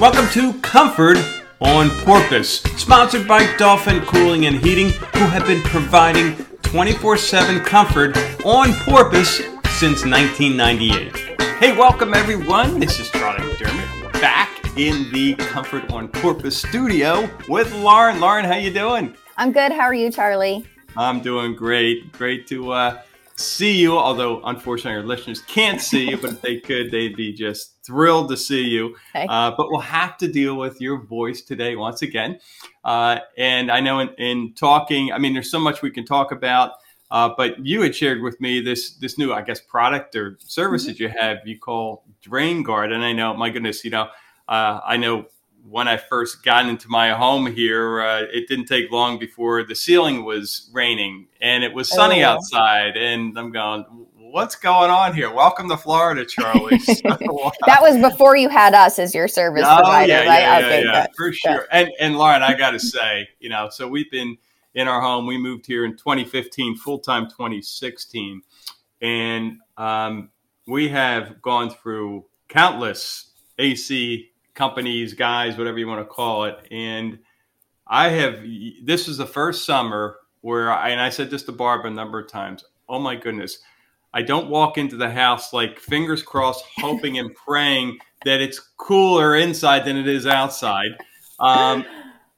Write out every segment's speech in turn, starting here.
Welcome to Comfort on Porpoise, sponsored by Dolphin Cooling and Heating, who have been providing 24 7 comfort on Porpoise since 1998. Hey, welcome everyone. This is Charlie McDermott back in the Comfort on Porpoise studio with Lauren. Lauren, how you doing? I'm good. How are you, Charlie? I'm doing great. Great to uh, see you, although unfortunately our listeners can't see you, but if they could, they'd be just thrilled to see you. Okay. Uh, but we'll have to deal with your voice today once again. Uh, and I know in, in, talking, I mean, there's so much we can talk about. Uh, but you had shared with me this this new, I guess, product or service mm-hmm. that you have. You call Drain Guard, and I know, my goodness, you know, uh, I know when I first got into my home here, uh, it didn't take long before the ceiling was raining and it was sunny oh. outside. And I'm going, what's going on here? Welcome to Florida, Charlie. So, that was before you had us as your service oh, provider, yeah, right? Yeah, okay, yeah, for sure. And and Lauren, I got to say, you know, so we've been in our home. We moved here in 2015, full time 2016, and um, we have gone through countless AC companies, guys, whatever you want to call it. And I have, this is the first summer where I, and I said this to Barb a number of times. Oh my goodness. I don't walk into the house like fingers crossed, hoping and praying that it's cooler inside than it is outside. Um,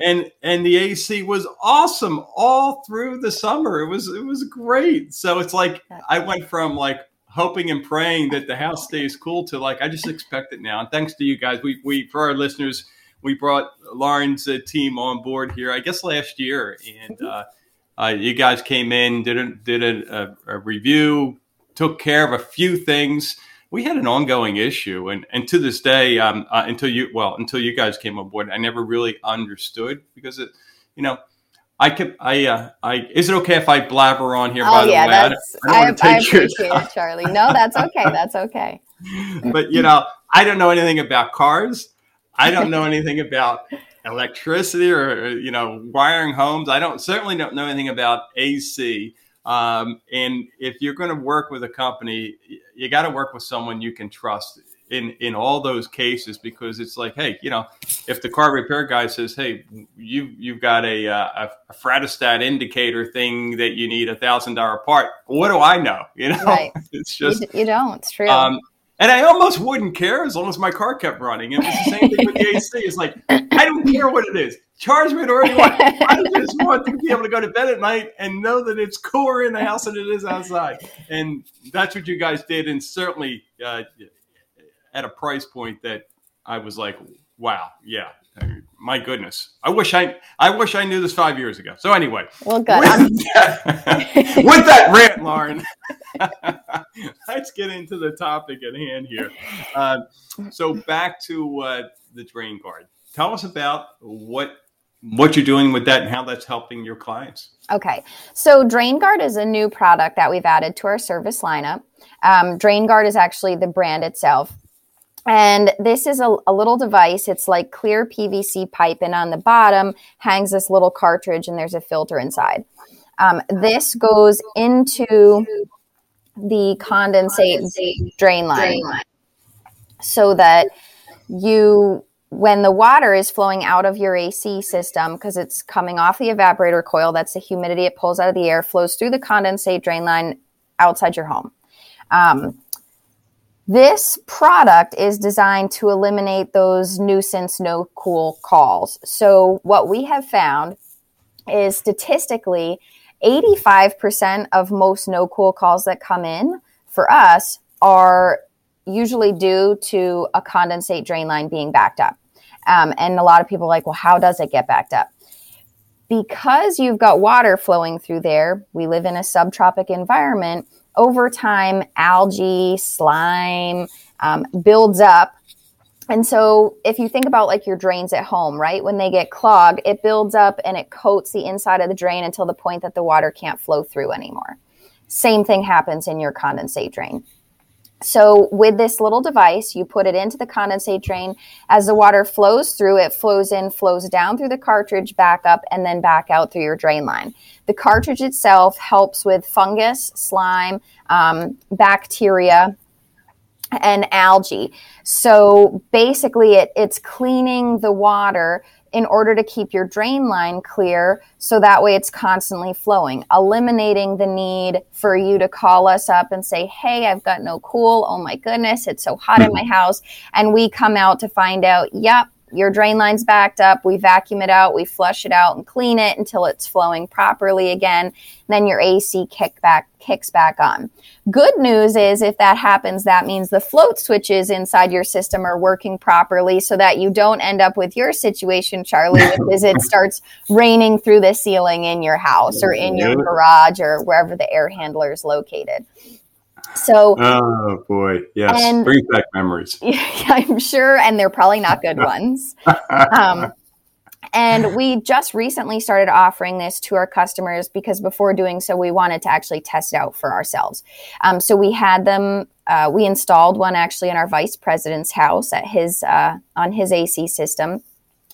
and and the AC was awesome all through the summer. It was it was great. So it's like I went from like hoping and praying that the house stays cool to like I just expect it now. And thanks to you guys, we we for our listeners, we brought Lauren's uh, team on board here. I guess last year, and uh, uh, you guys came in, did a, did a, a, a, review, took care of a few things. We had an ongoing issue, and and to this day, um, uh, until you well until you guys came on board, I never really understood because it, you know I could. I. Uh, I. Is it okay if I blabber on here? Oh by yeah, the way? that's. I, I, I, I appreciate it, Charlie. No, that's okay. That's okay. but you know, I don't know anything about cars. I don't know anything about electricity or you know wiring homes. I don't certainly don't know anything about AC. Um, and if you're going to work with a company, you got to work with someone you can trust in in all those cases because it's like, hey, you know, if the car repair guy says, hey, you you've got a uh, a, a fratostat indicator thing that you need a thousand dollar part, what do I know? You know, right. it's just you, you don't. It's true. Um, and I almost wouldn't care as long as my car kept running. It was the same thing with the AC. It's like I don't care what it is. Charge me or you want. I just want to be able to go to bed at night and know that it's cooler in the house than it is outside. And that's what you guys did. And certainly, uh, at a price point that I was like, wow, yeah, my goodness. I wish I I wish I knew this five years ago. So anyway, well, good. With, that, with that rant, Lauren, let's get into the topic at hand here. Uh, so back to uh, the drain guard. Tell us about what what you're doing with that and how that's helping your clients. Okay, so Drain Guard is a new product that we've added to our service lineup. Um, Drain Guard is actually the brand itself. And this is a, a, little device. It's like clear PVC pipe, and on the bottom hangs this little cartridge, and there's a filter inside. Um, this goes into the condensate drain line so that you, when the water is flowing out of your AC system, because it's coming off the evaporator coil, that's the humidity it pulls out of the air, flows through the condensate drain line outside your home. Um, this product is designed to eliminate those nuisance no cool calls. So, what we have found is statistically 85% of most no cool calls that come in for us are usually due to a condensate drain line being backed up. Um, and a lot of people are like, well, how does it get backed up? Because you've got water flowing through there, we live in a subtropic environment over time, algae, slime um, builds up. And so, if you think about like your drains at home, right, when they get clogged, it builds up and it coats the inside of the drain until the point that the water can't flow through anymore. Same thing happens in your condensate drain. So with this little device, you put it into the condensate drain. As the water flows through, it flows in, flows down through the cartridge, back up, and then back out through your drain line. The cartridge itself helps with fungus, slime, um, bacteria, and algae. So basically, it, it's cleaning the water in order to keep your drain line clear so that way it's constantly flowing, eliminating the need for you to call us up and say, Hey, I've got no cool. Oh my goodness, it's so hot in my house. And we come out to find out, yep, your drain line's backed up. We vacuum it out, we flush it out and clean it until it's flowing properly again. Then your AC kick back, kicks back on. Good news is if that happens, that means the float switches inside your system are working properly so that you don't end up with your situation, Charlie, which is it starts raining through the ceiling in your house or in your garage or wherever the air handler is located. So, oh boy, yes, and, brings back memories. I'm sure, and they're probably not good ones. um, and we just recently started offering this to our customers because before doing so, we wanted to actually test it out for ourselves. Um, so we had them. Uh, we installed one actually in our vice president's house at his uh, on his AC system,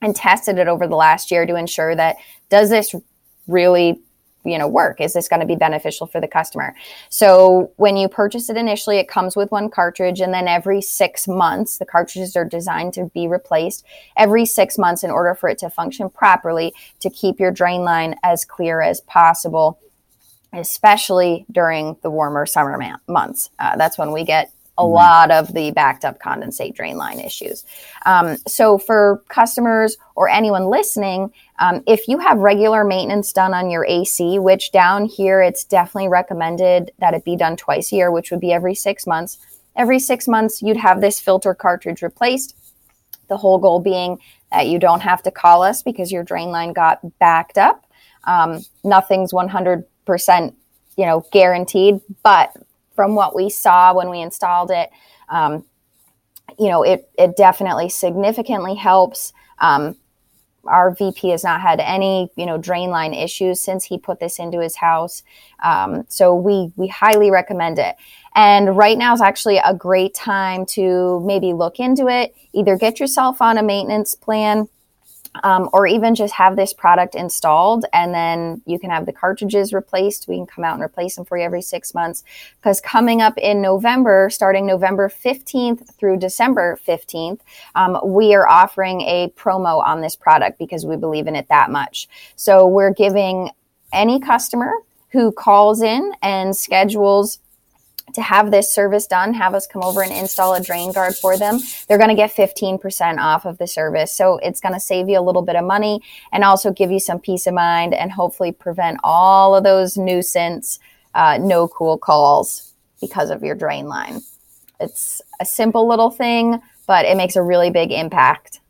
and tested it over the last year to ensure that does this really you know work is this going to be beneficial for the customer so when you purchase it initially it comes with one cartridge and then every six months the cartridges are designed to be replaced every six months in order for it to function properly to keep your drain line as clear as possible especially during the warmer summer months uh, that's when we get a mm-hmm. lot of the backed up condensate drain line issues. Um, so, for customers or anyone listening, um, if you have regular maintenance done on your AC, which down here it's definitely recommended that it be done twice a year, which would be every six months. Every six months, you'd have this filter cartridge replaced. The whole goal being that you don't have to call us because your drain line got backed up. Um, nothing's 100%, you know, guaranteed, but from what we saw when we installed it, um, you know, it, it definitely significantly helps. Um, our VP has not had any, you know, drain line issues since he put this into his house. Um, so we we highly recommend it. And right now is actually a great time to maybe look into it. Either get yourself on a maintenance plan um, or even just have this product installed and then you can have the cartridges replaced. We can come out and replace them for you every six months. Because coming up in November, starting November 15th through December 15th, um, we are offering a promo on this product because we believe in it that much. So we're giving any customer who calls in and schedules to have this service done, have us come over and install a drain guard for them, they're going to get 15% off of the service. So it's going to save you a little bit of money and also give you some peace of mind and hopefully prevent all of those nuisance, uh, no cool calls because of your drain line. It's a simple little thing, but it makes a really big impact.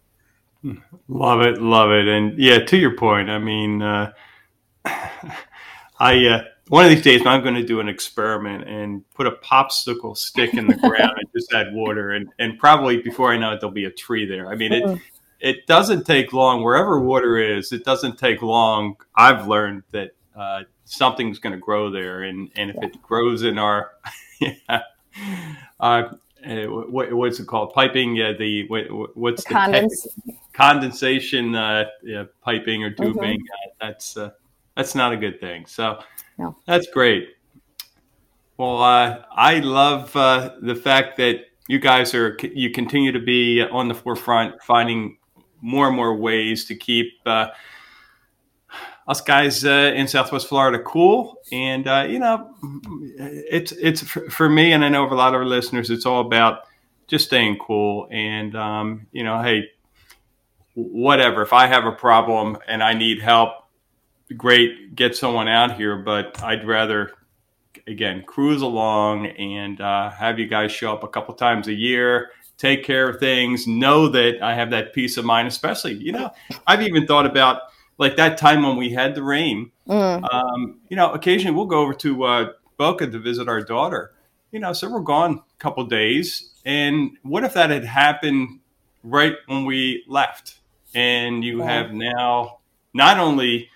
Love it. Love it. And yeah, to your point, I mean, uh, I, uh, one of these days I'm going to do an experiment and put a popsicle stick in the ground and just add water, and and probably before I know it, there'll be a tree there. I mean, it mm. it doesn't take long wherever water is. It doesn't take long. I've learned that uh, something's going to grow there, and and if yeah. it grows in our yeah, uh, what, what's it called? Piping? Yeah, the what, what's the, Condens- condensation uh, yeah, piping or tubing? Mm-hmm. that's uh, that's not a good thing. So no. That's great. Well, uh, I love uh, the fact that you guys are you continue to be on the forefront, finding more and more ways to keep uh, us guys uh, in Southwest Florida cool. And uh, you know, it's it's for me, and I know for a lot of our listeners, it's all about just staying cool. And um, you know, hey, whatever. If I have a problem and I need help, great, get someone out here, but I'd rather again cruise along and uh, have you guys show up a couple times a year take care of things know that i have that peace of mind especially you know i've even thought about like that time when we had the rain. Mm. um, you know occasionally we'll go over to uh, boca to visit our daughter. You know so we're gone a couple days. And what if that had happened right when we left? And you have now not only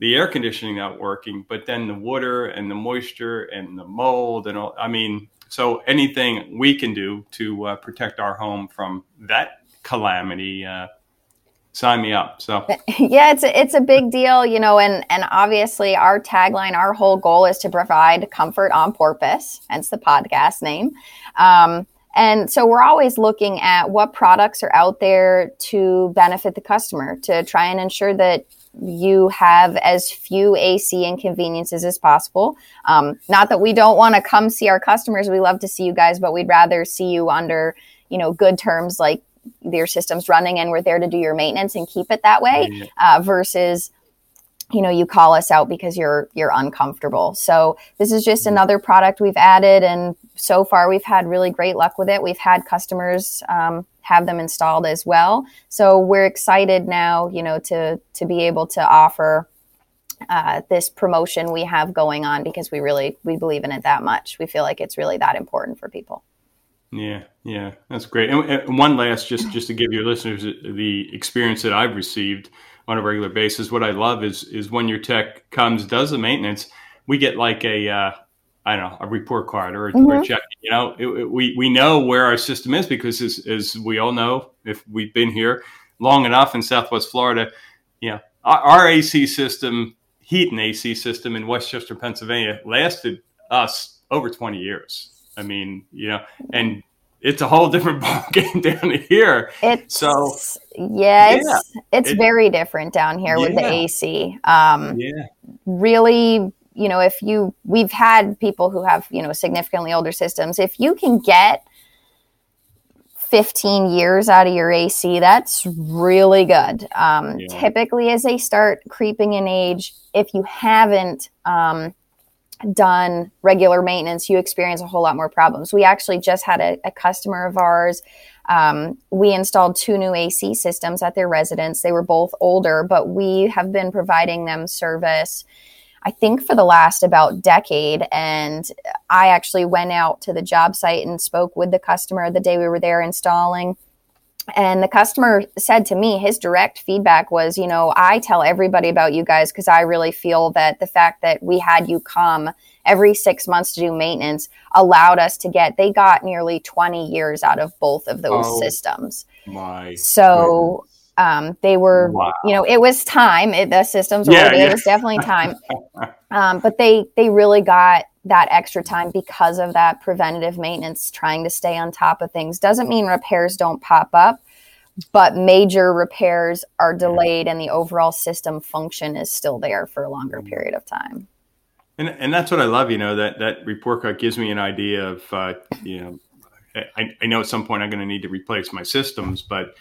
the air conditioning not working, but then the water and the moisture and the mold and all. I mean, so anything we can do to uh, protect our home from that calamity, uh, sign me up. So yeah, it's a, it's a big deal, you know, and and obviously our tagline, our whole goal is to provide comfort on purpose, hence the podcast name. Um, And so we're always looking at what products are out there to benefit the customer to try and ensure that you have as few AC inconveniences as possible. Um, not that we don't want to come see our customers. We love to see you guys, but we'd rather see you under, you know, good terms like your system's running and we're there to do your maintenance and keep it that way uh, versus you know you call us out because you're you're uncomfortable so this is just another product we've added and so far we've had really great luck with it we've had customers um, have them installed as well. So we're excited now, you know, to to be able to offer uh, this promotion we have going on because we really we believe in it that much. We feel like it's really that important for people. Yeah, yeah, that's great. And, and one last, just just to give your listeners the experience that I've received on a regular basis. What I love is is when your tech comes, does the maintenance, we get like a uh, I don't know, a report card or, mm-hmm. or a check. You know, it, it, we we know where our system is because, as, as, we all know, if we've been here long enough in Southwest Florida, you know, our, our AC system, heat and AC system in West Chester, Pennsylvania, lasted us over twenty years. I mean, you know, and it's a whole different ball game down here. It's so yeah, it's yeah, it's it, very different down here yeah, with the AC. Um, yeah, really you know, if you, we've had people who have, you know, significantly older systems. If you can get 15 years out of your AC, that's really good. Um, yeah. Typically, as they start creeping in age, if you haven't um, done regular maintenance, you experience a whole lot more problems. We actually just had a, a customer of ours. Um, we installed two new AC systems at their residence. They were both older, but we have been providing them service I think for the last about decade. And I actually went out to the job site and spoke with the customer the day we were there installing. And the customer said to me, his direct feedback was, you know, I tell everybody about you guys because I really feel that the fact that we had you come every six months to do maintenance allowed us to get, they got nearly 20 years out of both of those oh, systems. My so um, they were, wow. you know, it was time. It, the systems were, yeah, yeah. it was definitely time. um, but they they really got that extra time because of that preventative maintenance, trying to stay on top of things. Doesn't mean repairs don't pop up, but major repairs are delayed, and the overall system function is still there for a longer mm. period of time. And, and that's what I love, you know, that, that report card gives me an idea of, uh, you know, I, I know at some point I'm going to need to replace my systems, but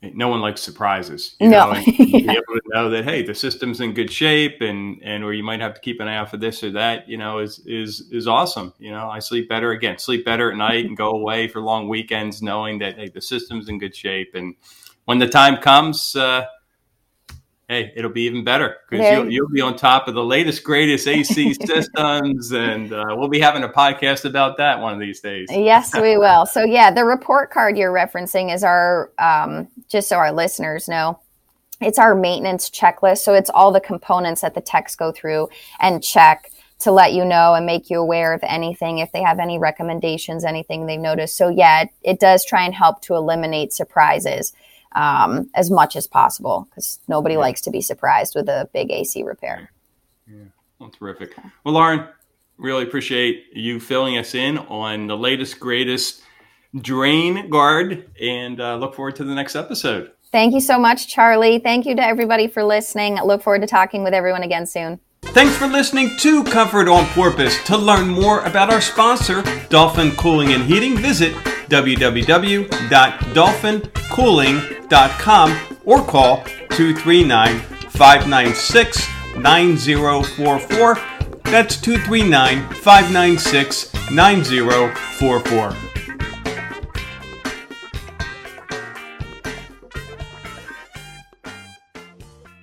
no one likes surprises. You no. know, and be able to know that hey, the system's in good shape, and and or you might have to keep an eye out for this or that. You know, is is is awesome. You know, I sleep better again, sleep better at night, and go away for long weekends knowing that hey, the system's in good shape, and when the time comes. Uh, hey, it'll be even better because you'll, you'll be on top of the latest, greatest AC systems, and uh, we'll be having a podcast about that one of these days. yes, we will. So, yeah, the report card you're referencing is our, um, just so our listeners know, it's our maintenance checklist. So, it's all the components that the techs go through and check to let you know and make you aware of anything if they have any recommendations anything they've noticed so yeah it, it does try and help to eliminate surprises um, as much as possible because nobody yeah. likes to be surprised with a big AC repair. Yeah, well, terrific. Well, Lauren, really appreciate you filling us in on the latest, greatest drain guard and uh, look forward to the next episode. Thank you so much, Charlie. Thank you to everybody for listening. look forward to talking with everyone again soon. Thanks for listening to Comfort on Porpoise. To learn more about our sponsor, Dolphin Cooling and Heating, visit www.dolphincooling.com or call 239 596 9044. That's 239 596 9044.